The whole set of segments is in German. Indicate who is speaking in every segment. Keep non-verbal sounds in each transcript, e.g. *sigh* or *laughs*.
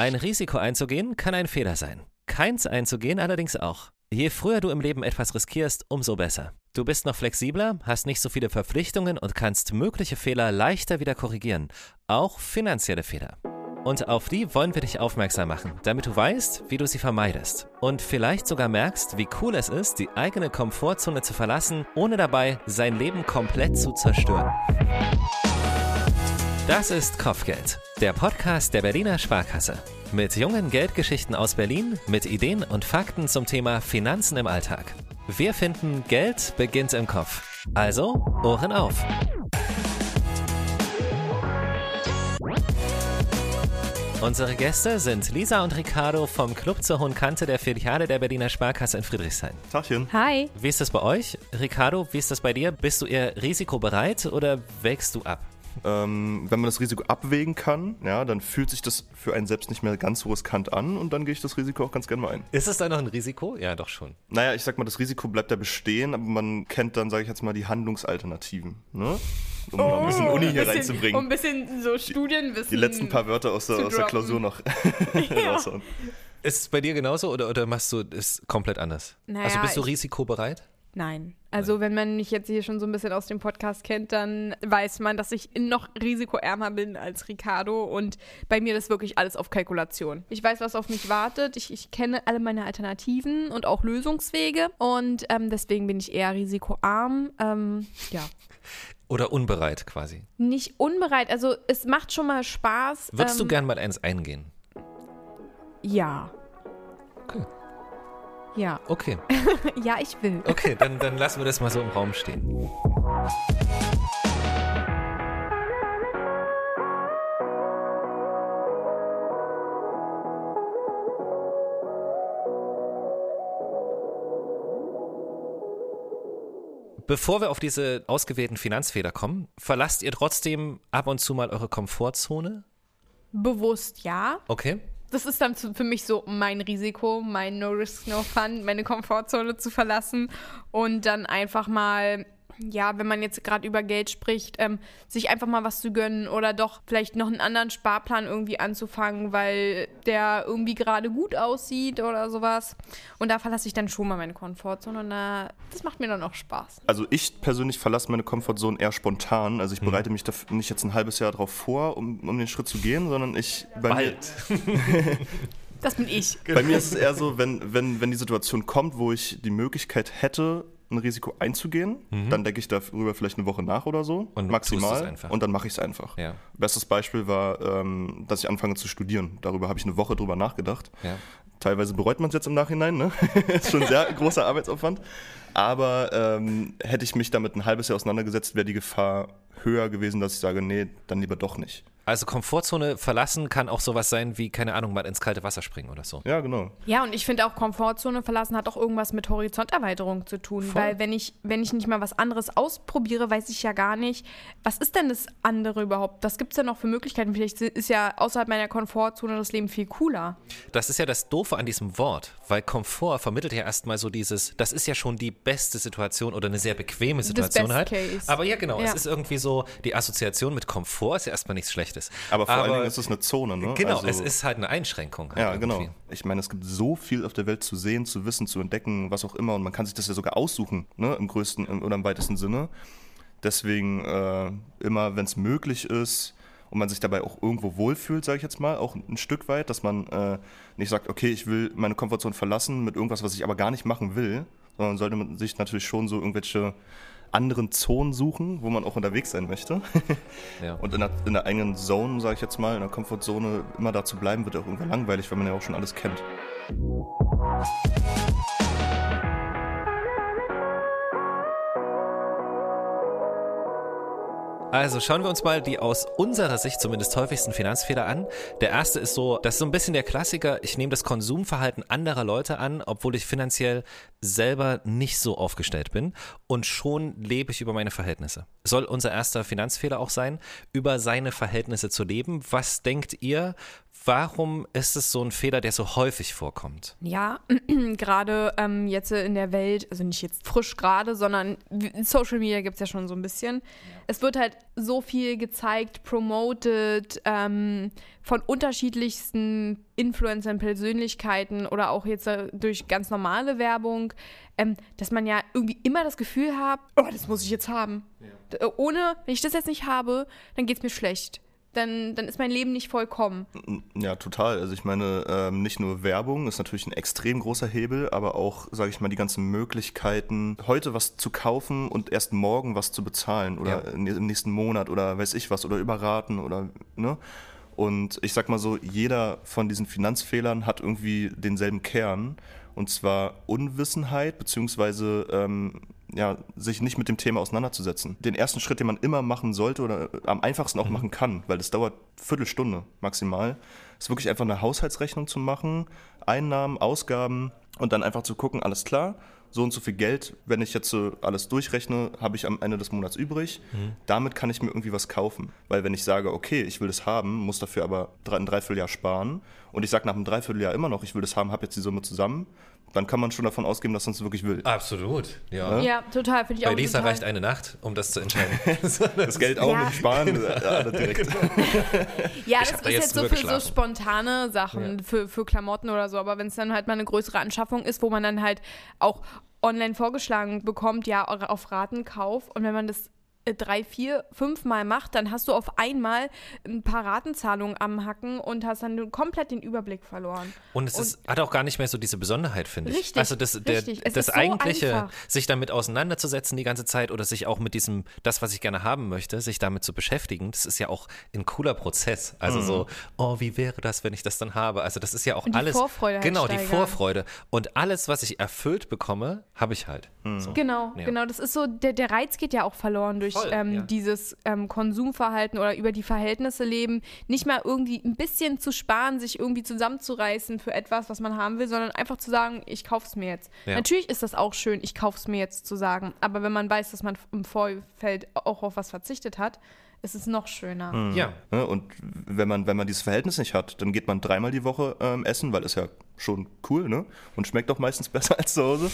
Speaker 1: Ein Risiko einzugehen kann ein Fehler sein. Keins einzugehen allerdings auch. Je früher du im Leben etwas riskierst, umso besser. Du bist noch flexibler, hast nicht so viele Verpflichtungen und kannst mögliche Fehler leichter wieder korrigieren. Auch finanzielle Fehler. Und auf die wollen wir dich aufmerksam machen, damit du weißt, wie du sie vermeidest. Und vielleicht sogar merkst, wie cool es ist, die eigene Komfortzone zu verlassen, ohne dabei sein Leben komplett zu zerstören. Das ist Kopfgeld, der Podcast der Berliner Sparkasse. Mit jungen Geldgeschichten aus Berlin, mit Ideen und Fakten zum Thema Finanzen im Alltag. Wir finden, Geld beginnt im Kopf. Also, Ohren auf. Unsere Gäste sind Lisa und Ricardo vom Club zur Hohen Kante der Filiale der Berliner Sparkasse in Friedrichshain.
Speaker 2: Tachchen.
Speaker 3: Hi.
Speaker 1: Wie ist das bei euch? Ricardo, wie ist das bei dir? Bist du eher risikobereit oder wägst du ab?
Speaker 2: Ähm, wenn man das Risiko abwägen kann, ja, dann fühlt sich das für einen selbst nicht mehr ganz so riskant an und dann gehe ich das Risiko auch ganz gerne mal ein.
Speaker 1: Ist es da noch ein Risiko? Ja, doch schon.
Speaker 2: Naja, ich sag mal, das Risiko bleibt ja bestehen, aber man kennt dann, sage ich jetzt mal, die Handlungsalternativen. Ne? Um noch ein bisschen Uni hier
Speaker 3: Oh, bisschen,
Speaker 2: reinzubringen.
Speaker 3: Um ein bisschen so Studienwissen.
Speaker 2: die letzten paar Wörter aus der, aus der. Klausur noch *laughs* *laughs*
Speaker 3: Ja.
Speaker 2: raushauen.
Speaker 1: Ist es bei dir genauso oder, oder machst du es komplett anders?
Speaker 3: Naja,
Speaker 1: also bist du
Speaker 3: ich-
Speaker 1: risikobereit?
Speaker 3: Nein. Also wenn man mich jetzt hier schon so ein bisschen aus dem Podcast kennt, dann weiß man, dass ich noch risikoärmer bin als Ricardo und bei mir ist wirklich alles auf Kalkulation. Ich weiß, was auf mich wartet. Ich, ich kenne alle meine Alternativen und auch Lösungswege und ähm, deswegen bin ich eher risikoarm. Ähm, ja. *laughs*
Speaker 1: Oder unbereit quasi?
Speaker 3: Nicht unbereit. Also es macht schon mal Spaß.
Speaker 1: Würdest du
Speaker 3: ähm,
Speaker 1: gern mal eins eingehen?
Speaker 3: Ja.
Speaker 1: Okay.
Speaker 3: Ja.
Speaker 1: Okay, *laughs*
Speaker 3: Ja, ich will.
Speaker 1: okay, dann, dann lassen wir das mal so im Raum stehen. Bevor wir auf diese ausgewählten Finanzfehler kommen, verlasst ihr trotzdem ab und zu mal eure Komfortzone?
Speaker 3: Bewusst ja.
Speaker 1: Okay.
Speaker 3: Das ist dann für mich so mein Risiko, mein No Risk, No Fun, meine Komfortzone zu verlassen und dann einfach mal, ja, wenn man jetzt gerade über Geld spricht, ähm, sich einfach mal was zu gönnen oder doch vielleicht noch einen anderen Sparplan irgendwie anzufangen, weil der irgendwie gerade gut aussieht oder sowas. Und da verlasse ich dann schon mal meine Komfortzone und da, das macht mir dann auch Spaß.
Speaker 2: Also ich persönlich verlasse meine Komfortzone eher spontan. Also ich bereite mich da nicht jetzt ein halbes Jahr drauf vor, um, um den Schritt zu gehen, sondern ich bei mir, *laughs*
Speaker 3: Das bin ich.
Speaker 2: Bei mir ist es eher so, wenn, wenn, wenn die Situation kommt, wo ich die Möglichkeit hätte, ein Risiko einzugehen, dann denke ich darüber vielleicht eine Woche nach oder so,
Speaker 1: Mhm. Und
Speaker 2: maximal, und dann mache ich es einfach.
Speaker 1: Ja.
Speaker 2: Bestes Beispiel war, ähm, dass ich anfange zu studieren. Darüber habe ich eine Woche drüber nachgedacht.
Speaker 1: Ja.
Speaker 2: Teilweise bereut man es jetzt im Nachhinein, ne? *laughs* ist schon ein sehr großer Arbeitsaufwand. Aber ähm, hätte ich mich damit ein halbes Jahr auseinandergesetzt, wäre die Gefahr höher gewesen, dass ich sage, nee, dann lieber doch nicht.
Speaker 1: Also Komfortzone verlassen kann auch sowas sein wie, keine Ahnung, mal ins kalte Wasser springen oder so.
Speaker 2: Ja, genau.
Speaker 3: Ja, und ich finde auch Komfortzone verlassen hat auch irgendwas mit Horizonterweiterung zu tun.
Speaker 1: Voll.
Speaker 3: Weil wenn ich, wenn ich nicht mal was anderes ausprobiere, weiß ich ja gar nicht, was ist denn das andere überhaupt? Was gibt es denn noch für Möglichkeiten? Vielleicht ist ja außerhalb meiner Komfortzone das Leben viel cooler.
Speaker 1: Das ist ja das Doofe an diesem Wort, weil Komfort vermittelt ja erstmal so dieses, das ist ja schon die beste Situation oder eine sehr bequeme Situation
Speaker 3: best
Speaker 1: halt.
Speaker 3: case.
Speaker 1: Aber ja, genau, es
Speaker 3: Ja.
Speaker 1: ist irgendwie so, die Assoziation mit Komfort ist ja erstmal nichts Schlechtes.
Speaker 2: Aber vor allen Dingen ist es eine Zone, ne?
Speaker 1: Genau,
Speaker 2: Also-
Speaker 1: es ist halt eine Einschränkung. Halt
Speaker 2: Ja,
Speaker 1: irgendwie.
Speaker 2: genau. Ich meine, es gibt so viel auf der Welt zu sehen, zu wissen, zu entdecken, was auch immer. Und man kann sich das ja sogar aussuchen, ne? im größten im- oder im weitesten Sinne. Deswegen äh, immer, wenn es möglich ist und man sich dabei auch irgendwo wohlfühlt, sage ich jetzt mal, auch ein Stück weit, dass man äh, nicht sagt, okay, ich will meine Komfortzone verlassen mit irgendwas, was ich aber gar nicht machen will, sondern sollte man sich natürlich schon so irgendwelche anderen Zonen suchen, wo man auch unterwegs sein möchte. *laughs*
Speaker 1: Ja.
Speaker 2: Und in der, in der eigenen Zone, sage ich jetzt mal, in der Komfortzone immer da zu bleiben, wird auch irgendwann langweilig, weil man ja auch schon alles kennt.
Speaker 1: Also schauen wir uns mal die aus unserer Sicht zumindest häufigsten Finanzfehler an. Der erste ist so, das ist so ein bisschen der Klassiker, ich nehme das Konsumverhalten anderer Leute an, obwohl ich finanziell selber nicht so aufgestellt bin und schon lebe ich über meine Verhältnisse. Soll unser erster Finanzfehler auch sein, über seine Verhältnisse zu leben. Was denkt ihr, Warum ist es so ein Fehler, der so häufig vorkommt?
Speaker 3: Ja, *clears throat* gerade ähm, jetzt in der Welt, also nicht jetzt frisch gerade, sondern Social Media gibt es ja schon so ein bisschen. Es wird halt so viel gezeigt, promoted ähm, von unterschiedlichsten Influencern, Persönlichkeiten oder auch jetzt durch ganz normale Werbung, ähm, dass man ja irgendwie immer das Gefühl hat, oh, das muss ich jetzt haben. Ja. Ohne, wenn ich das jetzt nicht habe, dann geht es mir schlecht dann, dann ist mein Leben nicht vollkommen.
Speaker 2: Ja, total. Also ich meine, ähm, nicht nur Werbung ist natürlich ein extrem großer Hebel, aber auch, sage ich mal, die ganzen Möglichkeiten, heute was zu kaufen und erst morgen was zu bezahlen oder ja. im nächsten Monat oder weiß ich was oder überraten oder, ne? Und ich sag mal so, jeder von diesen Finanzfehlern hat irgendwie denselben Kern und zwar Unwissenheit beziehungsweise ähm, ja, sich nicht mit dem Thema auseinanderzusetzen. Den ersten Schritt, den man immer machen sollte oder am einfachsten auch mhm. machen kann, weil das dauert Viertelstunde maximal, ist wirklich einfach eine Haushaltsrechnung zu machen, Einnahmen, Ausgaben und dann einfach zu gucken, alles klar, so und so viel Geld, wenn ich jetzt so alles durchrechne, habe ich am Ende des Monats übrig. Mhm. Damit kann ich mir irgendwie was kaufen. Weil wenn ich sage, okay, ich will das haben, muss dafür aber ein Dreivierteljahr sparen und ich sage nach einem Dreivierteljahr immer noch, ich will das haben, habe jetzt die Summe zusammen, dann kann man schon davon ausgehen, dass man es wirklich will.
Speaker 1: Absolut, ja.
Speaker 3: Ja, total, finde ich
Speaker 1: Bei
Speaker 3: auch.
Speaker 1: Bei Lisa
Speaker 3: total.
Speaker 1: reicht eine Nacht, um das zu entscheiden. *laughs*
Speaker 2: das Geld auch ja. mit Sparen, ja, direkt.
Speaker 3: Genau. Ja, das da ist jetzt so für so spontane Sachen, ja. für, für Klamotten oder so, aber wenn es dann halt mal eine größere Anschaffung ist, wo man dann halt auch online vorgeschlagen bekommt, ja, auf Ratenkauf und wenn man das äh, drei, vier, fünf Mal macht, dann hast du auf einmal ein paar Ratenzahlungen am Hacken und hast dann komplett den Überblick verloren.
Speaker 1: Und es ist, hat auch gar nicht mehr so diese Besonderheit, finde ich.
Speaker 3: Richtig.
Speaker 1: Also das, der, das so eigentliche, einfach. sich damit auseinanderzusetzen die ganze Zeit oder sich auch mit diesem, das, was ich gerne haben möchte, sich damit zu beschäftigen, das ist ja auch ein cooler Prozess. Also mhm. so, oh, wie wäre das, wenn ich das dann habe? Also das ist ja auch
Speaker 3: und
Speaker 1: die alles.
Speaker 3: Vorfreude halt
Speaker 1: genau,
Speaker 3: steigern.
Speaker 1: die Vorfreude. Und alles, was ich erfüllt bekomme, habe ich halt.
Speaker 3: Mhm. So. Genau, ja. genau. Das ist so, der, der Reiz geht ja auch verloren durch durch ähm, ja. dieses ähm, Konsumverhalten oder über die Verhältnisse leben, nicht mal irgendwie ein bisschen zu sparen, sich irgendwie zusammenzureißen für etwas, was man haben will, sondern einfach zu sagen, ich kaufe es mir jetzt. Ja. Natürlich ist das auch schön, ich kaufe es mir jetzt zu sagen, aber wenn man weiß, dass man im Vorfeld auch auf was verzichtet hat, ist es noch schöner.
Speaker 1: Mhm. Ja.
Speaker 2: Und wenn man, wenn man dieses Verhältnis nicht hat, dann geht man dreimal die Woche ähm, essen, weil es ja schon cool, ne? Und schmeckt auch meistens *laughs* besser als zu Hause.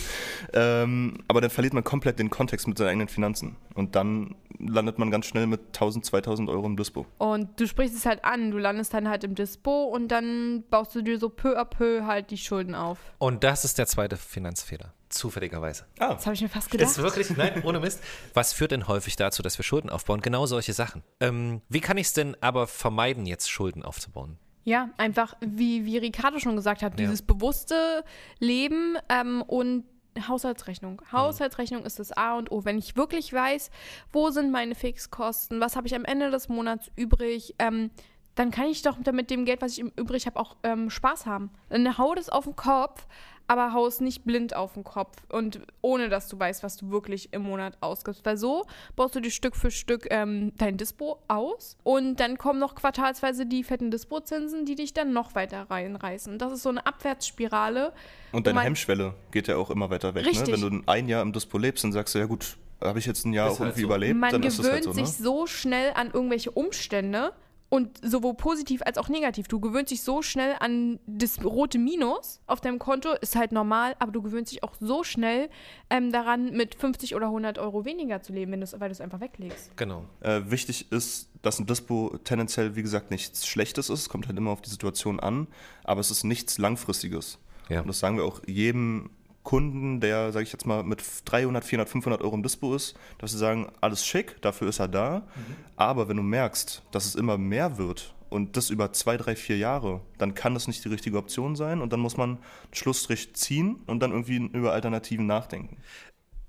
Speaker 2: Ähm, aber dann verliert man komplett den Kontext mit seinen eigenen Finanzen. Und dann landet man ganz schnell mit 1000, 2000 Euro im Dispo.
Speaker 3: Und du sprichst es halt an, du landest dann halt im Dispo und dann baust du dir so peu à peu halt die Schulden auf.
Speaker 1: Und das ist der zweite Finanzfehler. Zufälligerweise.
Speaker 3: Ah. Das habe ich mir fast gedacht.
Speaker 1: Ist wirklich, nein, ohne Mist. Was führt denn häufig dazu, dass wir Schulden aufbauen? Genau solche Sachen. Ähm, wie kann ich es denn aber vermeiden, jetzt Schulden aufzubauen?
Speaker 3: Ja, einfach, wie, wie Ricardo schon gesagt hat, dieses ja. bewusste Leben ähm, und Haushaltsrechnung. Mhm. Haushaltsrechnung ist das A und O. Wenn ich wirklich weiß, wo sind meine Fixkosten, was habe ich am Ende des Monats übrig, ähm, dann kann ich doch mit dem Geld, was ich übrig habe, auch ähm, Spaß haben. Dann hau das auf den Kopf, aber haus nicht blind auf den Kopf und ohne dass du weißt, was du wirklich im Monat ausgibst. Weil so baust du dir Stück für Stück ähm, dein Dispo aus und dann kommen noch quartalsweise die fetten Dispo-Zinsen, die dich dann noch weiter reinreißen. Das ist so eine Abwärtsspirale.
Speaker 2: Und deine Hemmschwelle geht ja auch immer weiter weg. Ne? Wenn du ein Jahr im Dispo lebst, dann sagst du, ja gut, habe ich jetzt ein Jahr ist auch halt irgendwie so. überlebt,
Speaker 3: Man
Speaker 2: dann
Speaker 3: ist
Speaker 2: es halt so.
Speaker 3: Man gewöhnt sich so schnell an irgendwelche Umstände, und sowohl positiv als auch negativ. Du gewöhnst dich so schnell an das rote Minus auf deinem Konto, ist halt normal, aber du gewöhnst dich auch so schnell ähm, daran, mit 50 oder 100 Euro weniger zu leben, wenn weil du es einfach weglegst.
Speaker 1: Genau.
Speaker 2: Äh, wichtig ist, dass ein Dispo tendenziell, wie gesagt, nichts Schlechtes ist, kommt halt immer auf die Situation an, aber es ist nichts Langfristiges. Ja. Und das sagen wir auch jedem Kunden, der, sage ich jetzt mal, mit 300, 400, 500 Euro im Dispo ist, dass sie sagen, alles schick, dafür ist er da. Mhm. Aber wenn du merkst, dass es immer mehr wird und das über zwei, drei, vier Jahre, dann kann das nicht die richtige Option sein und dann muss man einen Schlussstrich ziehen und dann irgendwie über Alternativen nachdenken.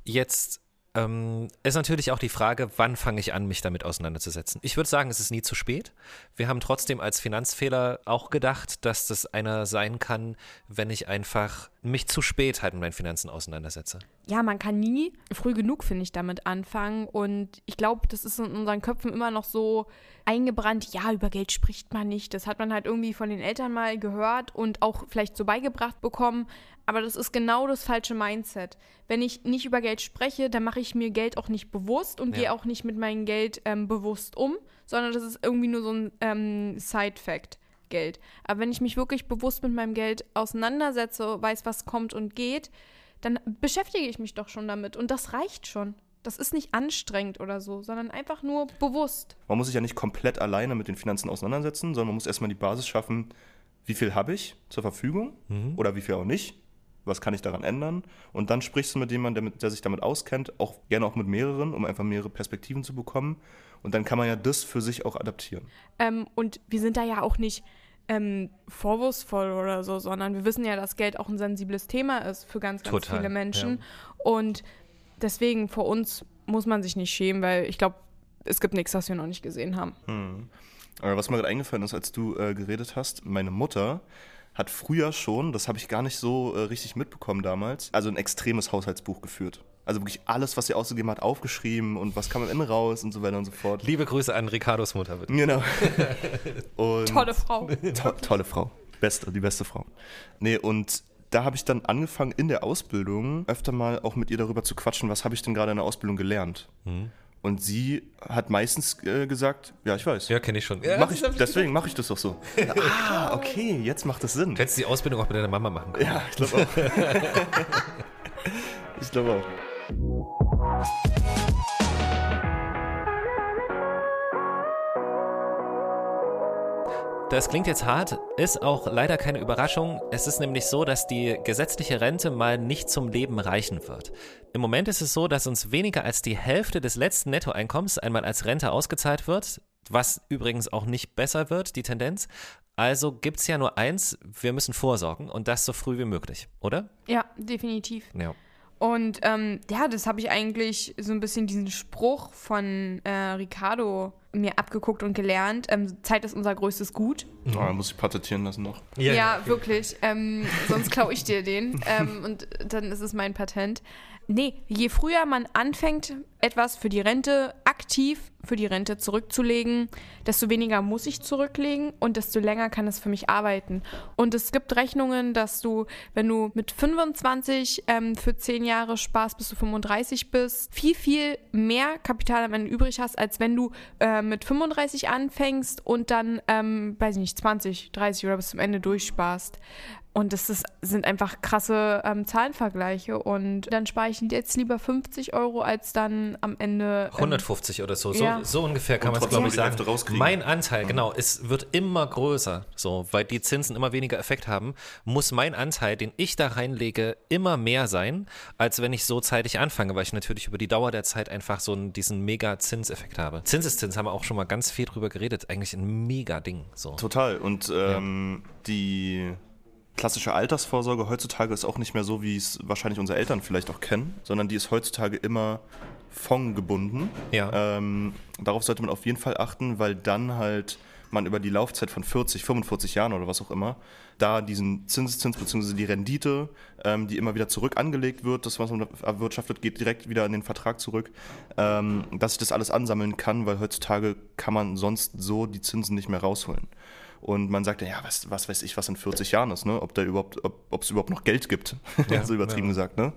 Speaker 1: Jetzt ähm, ist natürlich auch die Frage, wann fange ich an, mich damit auseinanderzusetzen. Ich würde sagen, es ist nie zu spät. Wir haben trotzdem als Finanzfehler auch gedacht, dass das einer sein kann, wenn ich einfach mich zu spät halt mit meinen Finanzen auseinandersetze.
Speaker 3: Ja, man kann nie früh genug, finde ich, damit anfangen. Und ich glaube, das ist in unseren Köpfen immer noch so eingebrannt, ja, über Geld spricht man nicht. Das hat man halt irgendwie von den Eltern mal gehört und auch vielleicht so beigebracht bekommen. Aber das ist genau das falsche Mindset. Wenn ich nicht über Geld spreche, dann mache ich mir Geld auch nicht bewusst und ja. gehe auch nicht mit meinem Geld ähm, bewusst um, sondern das ist irgendwie nur so ein ähm, Side-Fact. Geld. Aber wenn ich mich wirklich bewusst mit meinem Geld auseinandersetze, weiß, was kommt und geht, dann beschäftige ich mich doch schon damit. Und das reicht schon. Das ist nicht anstrengend oder so, sondern einfach nur bewusst.
Speaker 2: Man muss sich ja nicht komplett alleine mit den Finanzen auseinandersetzen, sondern man muss erstmal die Basis schaffen, wie viel habe ich zur Verfügung oder wie viel auch nicht. Was kann ich daran ändern? Und dann sprichst du mit jemandem, der, der sich damit auskennt, auch gerne auch mit mehreren, um einfach mehrere Perspektiven zu bekommen. Und dann kann man ja das für sich auch adaptieren.
Speaker 3: Ähm, und wir sind da ja auch nicht ähm, vorwurfsvoll oder so, sondern wir wissen ja, dass Geld auch ein sensibles Thema ist für ganz, ganz
Speaker 1: Total,
Speaker 3: viele Menschen. Und deswegen vor uns muss man sich nicht schämen, weil ich glaube, es gibt nichts, was wir noch nicht gesehen haben.
Speaker 2: Aber was mir gerade eingefallen ist, als du äh, geredet hast, meine Mutter hat früher schon, das habe ich gar nicht so äh, richtig mitbekommen damals, also ein extremes Haushaltsbuch geführt. Also wirklich alles, was sie ausgegeben hat, aufgeschrieben und was kam am Ende raus und so weiter und so fort.
Speaker 1: Liebe Grüße an Ricardos Mutter, bitte.
Speaker 2: Genau. *laughs* und
Speaker 3: Tolle Frau.
Speaker 2: To tolle Frau. Beste, die beste Frau. Nee, und da habe ich dann angefangen in der Ausbildung öfter mal auch mit ihr darüber zu quatschen, was habe ich denn gerade in der Ausbildung gelernt. Und sie hat meistens äh, gesagt, ja, ich weiß.
Speaker 1: Ja, kenne ich schon.
Speaker 2: Mach ich, deswegen mache ich das doch so. *laughs* ah, okay, jetzt macht das Sinn.
Speaker 1: Du hättest die Ausbildung auch mit deiner Mama machen können.
Speaker 2: Ja, ich glaube auch. *laughs* ich glaube auch.
Speaker 1: Das klingt jetzt hart, ist auch leider keine Überraschung. Es ist nämlich so, dass die gesetzliche Rente mal nicht zum Leben reichen wird. Im Moment ist es so, dass uns weniger als die Hälfte des letzten Nettoeinkommens einmal als Rente ausgezahlt wird, was übrigens auch nicht besser wird, die Tendenz. Also gibt es ja nur eins, wir müssen vorsorgen und das so früh wie möglich, oder?
Speaker 3: Ja, definitiv.
Speaker 1: Ja.
Speaker 3: Und ähm, ja, das habe ich eigentlich so ein bisschen diesen Spruch von äh, Ricardo mir abgeguckt und gelernt. Ähm, Zeit ist unser größtes Gut.
Speaker 2: Ah, muss ich patentieren lassen noch.
Speaker 3: Ja, wirklich. Ähm, sonst klaue ich dir den. ähm, und dann ist es mein Patent. Nee, je früher man anfängt, etwas für die Rente aktiv für die Rente zurückzulegen, desto weniger muss ich zurücklegen und desto länger kann es für mich arbeiten. Und es gibt Rechnungen, dass du, wenn du mit 25 ähm, für 10 Jahre sparst, bis du 35 bist, viel, viel mehr Kapital am Ende übrig hast, als wenn du äh, mit 35 anfängst und dann, ähm, weiß ich nicht, 20, 30 oder bis zum Ende durchsparst. Und das ist, sind einfach krasse ähm, Zahlenvergleiche. Und dann spare ich jetzt lieber 50 Euro, als dann am Ende. Ähm,
Speaker 1: 150 oder so. So,
Speaker 3: ja.
Speaker 1: so ungefähr kann man es, glaube ich, sagen. Mein Anteil, genau, es wird immer größer, so, weil die Zinsen immer weniger Effekt haben, muss mein Anteil, den ich da reinlege, immer mehr sein, als wenn ich so zeitig anfange, weil ich natürlich über die Dauer der Zeit einfach so einen, diesen mega Zinseffekt habe. Zinseszins haben wir auch schon mal ganz viel drüber geredet, eigentlich ein mega Ding. So.
Speaker 2: Total. Und ähm, die klassische Altersvorsorge heutzutage ist auch nicht mehr so, wie es wahrscheinlich unsere Eltern vielleicht auch kennen, sondern die ist heutzutage immer fondgebunden.
Speaker 1: Ja.
Speaker 2: Ähm, darauf sollte man auf jeden Fall achten, weil dann halt man über die Laufzeit von 40, 45 Jahren oder was auch immer, da diesen Zinseszins bzw. die Rendite, ähm, die immer wieder zurück angelegt wird, das, was man erwirtschaftet, geht direkt wieder in den Vertrag zurück, ähm, dass ich das alles ansammeln kann, weil heutzutage kann man sonst so die Zinsen nicht mehr rausholen. Und man sagt, ja, was, was weiß ich, was in 40 Jahren ist, ne? ob da überhaupt, ob es überhaupt noch Geld gibt, *laughs*
Speaker 1: Ja,
Speaker 2: so übertrieben
Speaker 1: ja.
Speaker 2: gesagt. Ne?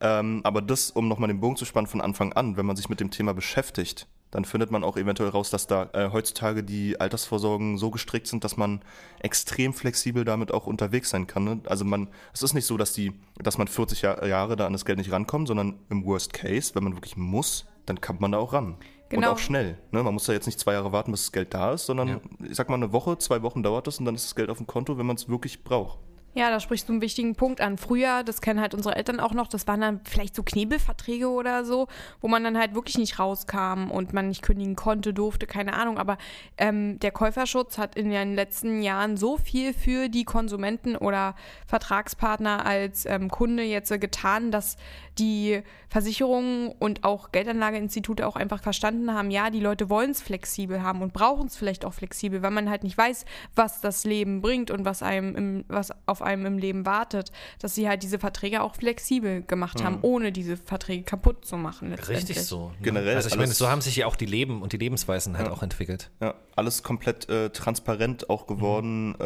Speaker 2: Ähm, aber das, um nochmal den Bogen zu spannen von Anfang an, wenn man sich mit dem Thema beschäftigt, dann findet man auch eventuell raus, dass da äh, heutzutage die Altersvorsorgen so gestrickt sind, dass man extrem flexibel damit auch unterwegs sein kann. Ne? Also man, es ist nicht so, dass die, dass man 40 Jahr, Jahre da an das Geld nicht rankommt, sondern im Worst Case, wenn man wirklich muss, dann kommt man da auch ran.
Speaker 3: Genau.
Speaker 2: Und auch schnell. Ne? Man muss da jetzt nicht zwei Jahre warten, bis das Geld da ist, sondern
Speaker 1: Ja.
Speaker 2: ich sag mal eine Woche, zwei Wochen dauert das und dann ist das Geld auf dem Konto, wenn man es wirklich braucht.
Speaker 3: Ja, da sprichst du einen wichtigen Punkt an. Früher, das kennen halt unsere Eltern auch noch, das waren dann vielleicht so Knebelverträge oder so, wo man dann halt wirklich nicht rauskam und man nicht kündigen konnte, durfte, keine Ahnung. Aber ähm, der Käuferschutz hat in den letzten Jahren so viel für die Konsumenten oder Vertragspartner als ähm, Kunde jetzt äh, getan, dass die Versicherungen und auch Geldanlageinstitute auch einfach verstanden haben, ja, die Leute wollen es flexibel haben und brauchen es vielleicht auch flexibel, weil man halt nicht weiß, was das Leben bringt und was einem im, was auf einem im Leben wartet, dass sie halt diese Verträge auch flexibel gemacht haben, ohne diese Verträge kaputt zu machen.
Speaker 1: Richtig so. ne?
Speaker 2: Generell
Speaker 1: Also ich meine, so haben sich ja auch die Leben und die Lebensweisen halt
Speaker 2: Ja.
Speaker 1: auch entwickelt.
Speaker 2: Ja, alles komplett äh, transparent auch geworden, äh,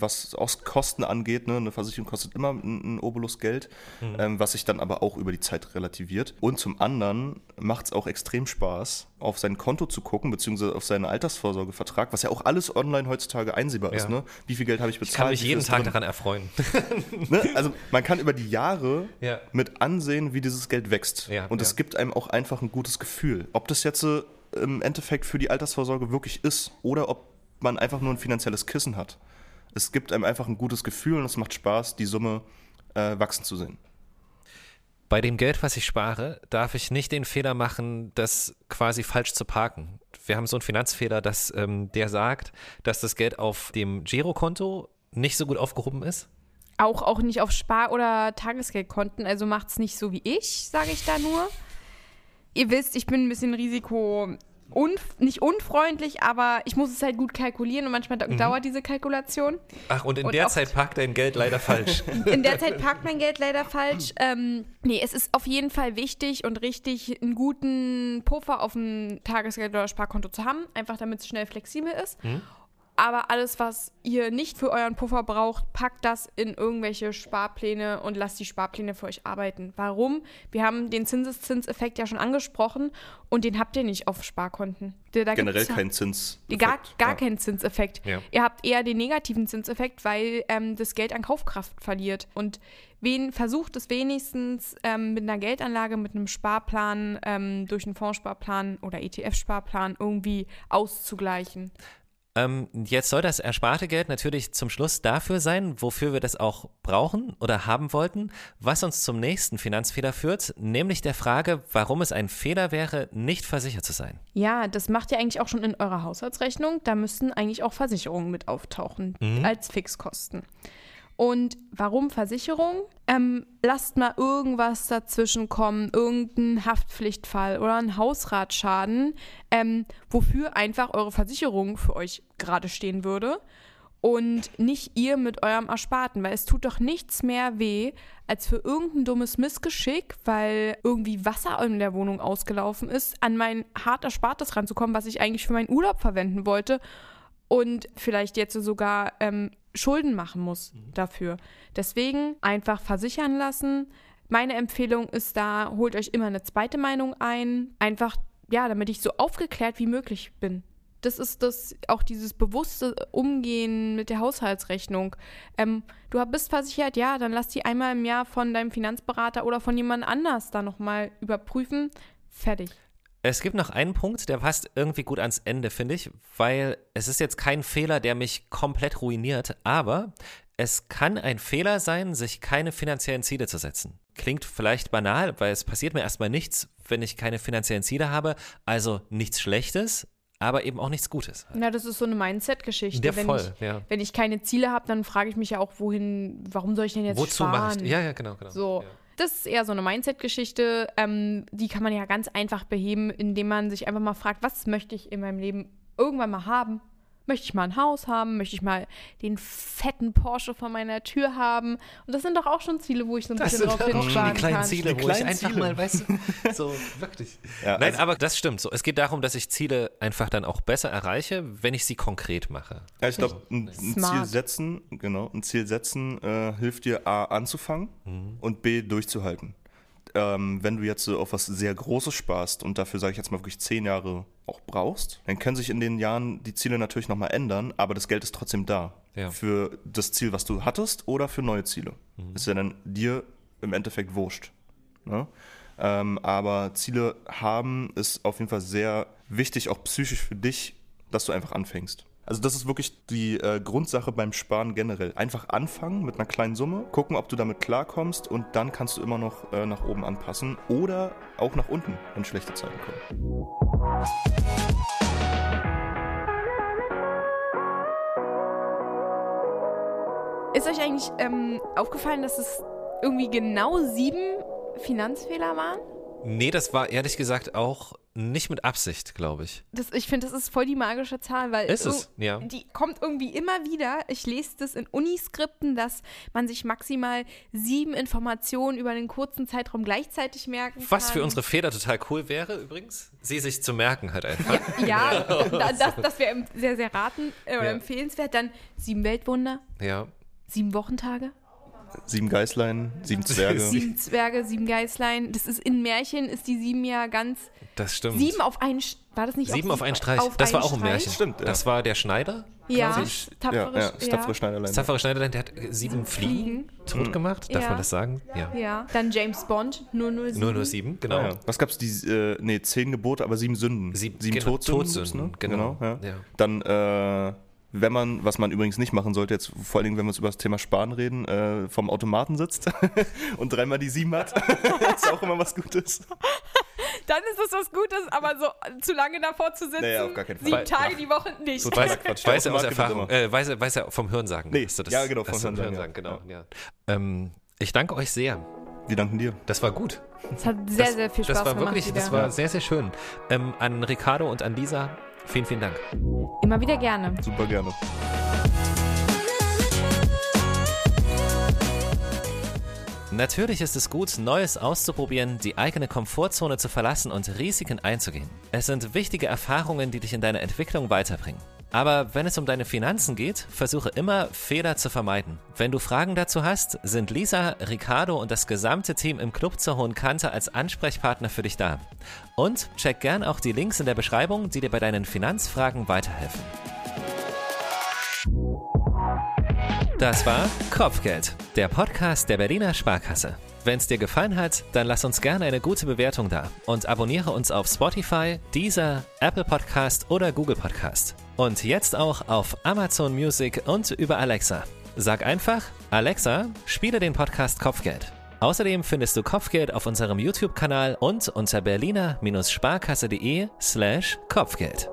Speaker 2: was aus Kosten angeht. Ne? Eine Versicherung kostet immer ein, ein Obolus Geld, ähm, was sich dann aber auch über die Zeit relativiert. Und zum anderen macht es auch extrem Spaß, auf sein Konto zu gucken, beziehungsweise auf seinen Altersvorsorgevertrag, was ja auch alles online heutzutage einsehbar ist.
Speaker 1: Ja.
Speaker 2: Ne? Wie viel Geld habe ich bezahlt?
Speaker 1: Ich kann mich jeden
Speaker 2: ist
Speaker 1: Tag
Speaker 2: drin?
Speaker 1: daran erfreuen. *laughs*
Speaker 2: Ne? Also man kann über die Jahre
Speaker 1: Ja.
Speaker 2: mit ansehen, wie dieses Geld wächst.
Speaker 1: Ja,
Speaker 2: und es gibt einem auch einfach ein gutes Gefühl. Ob das jetzt äh, im Endeffekt für die Altersvorsorge wirklich ist oder ob man einfach nur ein finanzielles Kissen hat. Es gibt einem einfach ein gutes Gefühl und es macht Spaß, die Summe äh, wachsen zu sehen.
Speaker 1: Bei dem Geld, was ich spare, darf ich nicht den Fehler machen, das quasi falsch zu parken. Wir haben so einen Finanzfehler, dass ähm, der sagt, dass das Geld auf dem Girokonto nicht so gut aufgehoben ist.
Speaker 3: Auch, auch nicht auf Spar- oder Tagesgeldkonten. Also macht es nicht so wie ich, sage ich da nur. Ihr wisst, ich bin ein bisschen Risiko. Unf nicht unfreundlich, aber ich muss es halt gut kalkulieren und manchmal
Speaker 1: Mhm.
Speaker 3: da dauert diese Kalkulation.
Speaker 1: Ach, und in
Speaker 3: Und
Speaker 1: der Zeit parkt dein Geld leider falsch. *laughs*
Speaker 3: In der Zeit parkt mein Geld leider falsch. Ähm, nee, es ist auf jeden Fall wichtig und richtig, einen guten Puffer auf dem Tagesgeld- oder Sparkonto zu haben, einfach damit es schnell flexibel ist. Aber alles, was ihr nicht für euren Puffer braucht, packt das in irgendwelche Sparpläne und lasst die Sparpläne für euch arbeiten. Warum? Wir haben den Zinseszinseffekt ja schon angesprochen und den habt ihr nicht auf Sparkonten. Da-
Speaker 2: Generell
Speaker 3: gibt's-
Speaker 2: kein Zins.
Speaker 3: Gar, gar
Speaker 2: ja.
Speaker 3: keinen Zinseffekt.
Speaker 1: Ja.
Speaker 3: Ihr habt eher den negativen Zinseffekt, weil ähm, das Geld an Kaufkraft verliert. Und wen versucht es wenigstens ähm, mit einer Geldanlage, mit einem Sparplan, ähm, durch einen Fondssparplan oder ETF-Sparplan irgendwie auszugleichen?
Speaker 1: Ähm, jetzt soll das ersparte Geld natürlich zum Schluss dafür sein, wofür wir das auch brauchen oder haben wollten, was uns zum nächsten Finanzfehler führt, nämlich der Frage, warum es ein Fehler wäre, nicht versichert zu sein.
Speaker 3: Ja, das macht ihr eigentlich auch schon in eurer Haushaltsrechnung. Da müssten eigentlich auch Versicherungen mit auftauchen als Fixkosten. Und warum Versicherung? Ähm, lasst mal irgendwas dazwischen kommen, irgendein Haftpflichtfall oder ein Hausratsschaden, ähm, wofür einfach eure Versicherung für euch gerade stehen würde und nicht ihr mit eurem Ersparten, weil es tut doch nichts mehr weh, als für irgendein dummes Missgeschick, weil irgendwie Wasser in der Wohnung ausgelaufen ist, an mein hart Erspartes ranzukommen, was ich eigentlich für meinen Urlaub verwenden wollte und vielleicht jetzt sogar ähm, Schulden machen muss dafür. Deswegen einfach versichern lassen. Meine Empfehlung ist da, holt euch immer eine zweite Meinung ein. Einfach, ja, damit ich so aufgeklärt wie möglich bin. Das ist das, auch dieses bewusste Umgehen mit der Haushaltsrechnung. Ähm, du bist versichert, ja, dann lass die einmal im Jahr von deinem Finanzberater oder von jemand anders da nochmal überprüfen. Fertig.
Speaker 1: Es gibt noch einen Punkt, der passt irgendwie gut ans Ende, finde ich, weil es ist jetzt kein Fehler, der mich komplett ruiniert, aber es kann ein Fehler sein, sich keine finanziellen Ziele zu setzen. Klingt vielleicht banal, weil es passiert mir erstmal nichts, wenn ich keine finanziellen Ziele habe, also nichts Schlechtes, aber eben auch nichts Gutes.
Speaker 3: Ja, das ist so eine Mindset-Geschichte.
Speaker 1: Der
Speaker 3: wenn
Speaker 1: voll,
Speaker 3: ich,
Speaker 1: ja.
Speaker 3: Wenn ich keine Ziele habe, dann frage ich mich ja auch, wohin, warum soll ich denn jetzt
Speaker 1: Wozu
Speaker 3: sparen?
Speaker 1: mache ich? Ja, ja, genau, genau.
Speaker 3: So.
Speaker 1: Ja.
Speaker 3: Das ist eher so eine Mindset-Geschichte. Ähm, die kann man ja ganz einfach beheben, indem man sich einfach mal fragt, was möchte ich in meinem Leben irgendwann mal haben? Möchte ich mal ein Haus haben? Möchte ich mal den fetten Porsche vor meiner Tür haben? Und das sind doch auch schon Ziele, wo ich so ein bisschen drauf hinsparen kann.
Speaker 1: Ziele,
Speaker 2: Die
Speaker 1: wo ich
Speaker 2: kleinen
Speaker 1: einfach
Speaker 2: Ziele.
Speaker 1: mal, weißt du, *laughs* so wirklich.
Speaker 2: Ja,
Speaker 1: Nein,
Speaker 2: also-
Speaker 1: aber das stimmt so. Es geht darum, dass ich Ziele einfach dann auch besser erreiche, wenn ich sie konkret mache.
Speaker 2: Ja, ich glaube, ein, ein. Ziel setzen, genau, ein Ziel setzen äh, hilft dir A anzufangen und B durchzuhalten. Ähm, wenn du jetzt so auf was sehr Großes sparst und dafür, sage ich jetzt mal, wirklich zehn Jahre auch brauchst, dann können sich in den Jahren die Ziele natürlich nochmal ändern, aber das Geld ist trotzdem da.
Speaker 1: Ja.
Speaker 2: Für das Ziel, was du hattest oder für neue Ziele. Ist ja dann dir im Endeffekt wurscht. Ne? Ähm, aber Ziele haben ist auf jeden Fall sehr wichtig, auch psychisch für dich, dass du einfach anfängst. Also das ist wirklich die äh, Grundsache beim Sparen generell. Einfach anfangen mit einer kleinen Summe, gucken, ob du damit klarkommst und dann kannst du immer noch äh, nach oben anpassen oder auch nach unten, wenn schlechte Zeiten kommen.
Speaker 3: Ist euch eigentlich ähm, aufgefallen, dass es irgendwie genau sieben Finanzfehler waren?
Speaker 1: Nee, das war ehrlich gesagt auch nicht mit Absicht, glaube ich.
Speaker 3: Das, ich finde, das ist voll die magische Zahl, weil
Speaker 1: Ist es, ja.
Speaker 3: die kommt irgendwie immer wieder. Ich lese das in Uniskripten, dass man sich maximal sieben Informationen über einen kurzen Zeitraum gleichzeitig merken kann.
Speaker 1: Was für unsere Fehler total cool wäre übrigens, sie sich zu merken halt einfach.
Speaker 3: Ja, *laughs* da, das, das wäre sehr, sehr raten äh, oder
Speaker 1: Ja.
Speaker 3: empfehlenswert. Dann sieben Weltwunder,
Speaker 1: Ja.
Speaker 3: sieben Wochentage,
Speaker 2: Sieben Geißlein, sieben *laughs* Zwerge.
Speaker 3: Sieben Zwerge, sieben Geißlein. Das ist in Märchen ist die sieben ja ganz.
Speaker 1: Das stimmt.
Speaker 3: Sieben auf einen. Sch- War das nicht
Speaker 1: Sieben auf einen Streich.
Speaker 3: auf
Speaker 1: das war auch ein
Speaker 3: Streich?
Speaker 1: Märchen.
Speaker 2: Stimmt, ja.
Speaker 1: Das war der Schneider.
Speaker 3: Ja,
Speaker 2: Ich-
Speaker 3: tapfere,
Speaker 2: ja, ja, das tapfere Schneiderlein.
Speaker 1: Das tapfere Schneiderlein, der hat sieben Fliegen tot gemacht. Darf
Speaker 3: Ja.
Speaker 1: man das sagen? Ja.
Speaker 3: Ja, dann James Bond, 007.
Speaker 1: Nur nur sieben, genau.
Speaker 2: Ah, ja. Was gab's? Die, äh, nee, zehn Gebote, aber sieben Sünden.
Speaker 1: Sieben-
Speaker 2: sieben
Speaker 1: genau,
Speaker 2: Todsünden.
Speaker 1: Todsünden,
Speaker 2: gibt's,
Speaker 1: genau.
Speaker 2: ja.
Speaker 1: Ja.
Speaker 2: Dann, äh, wenn man, was man übrigens nicht machen sollte, jetzt vor allen Dingen, wenn wir uns über das Thema Sparen reden, äh, vom Automaten sitzt *laughs* und dreimal die sieben hat, *laughs* ist auch immer was Gutes.
Speaker 3: Dann ist es was Gutes, aber so zu lange davor zu sitzen,
Speaker 2: Nee, auf gar keinen Fall.
Speaker 3: sieben Tage die Woche nicht.
Speaker 2: Total
Speaker 1: Weiß,
Speaker 2: Quatsch. *laughs*
Speaker 1: Weiß er aus Erfahrung, äh, weiß, er, weiß er vom Hörensagen.
Speaker 2: Nee,
Speaker 1: dass du
Speaker 2: ja, genau, vom
Speaker 1: du
Speaker 2: Hörensagen,
Speaker 1: genau.
Speaker 2: ja.
Speaker 1: Ja. Ähm, ich danke euch sehr.
Speaker 2: Wir danken dir.
Speaker 1: Das war gut.
Speaker 3: Es hat sehr,
Speaker 1: das,
Speaker 3: sehr viel Spaß
Speaker 1: Das war
Speaker 3: gemacht.
Speaker 1: wirklich,
Speaker 3: wieder.
Speaker 1: das war sehr, sehr schön. Ähm, an Ricardo und an Lisa, vielen, vielen Dank.
Speaker 3: Immer wieder gerne.
Speaker 2: Super gerne.
Speaker 1: Natürlich ist es gut, Neues auszuprobieren, die eigene Komfortzone zu verlassen und Risiken einzugehen. Es sind wichtige Erfahrungen, die dich in deiner Entwicklung weiterbringen. Aber wenn es um deine Finanzen geht, versuche immer, Fehler zu vermeiden. Wenn du Fragen dazu hast, sind Lisa, Ricardo und das gesamte Team im Club zur Hohen Kante als Ansprechpartner für dich da. Und check gern auch die Links in der Beschreibung, die dir bei deinen Finanzfragen weiterhelfen. Das war Kopfgeld, der Podcast der Berliner Sparkasse. Wenn es dir gefallen hat, dann lass uns gerne eine gute Bewertung da und abonniere uns auf Spotify, Deezer, Apple Podcast oder Google Podcast. Und jetzt auch auf Amazon Music und über Alexa. Sag einfach, Alexa, spiele den Podcast Kopfgeld. Außerdem findest du Kopfgeld auf unserem YouTube-Kanal und unter berliner-sparkasse.de slash Kopfgeld.